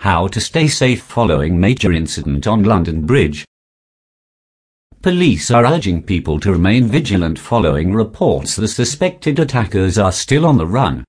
How to stay safe following major incident on London Bridge. Police are urging people to remain vigilant following reports the suspected attackers are still on the run.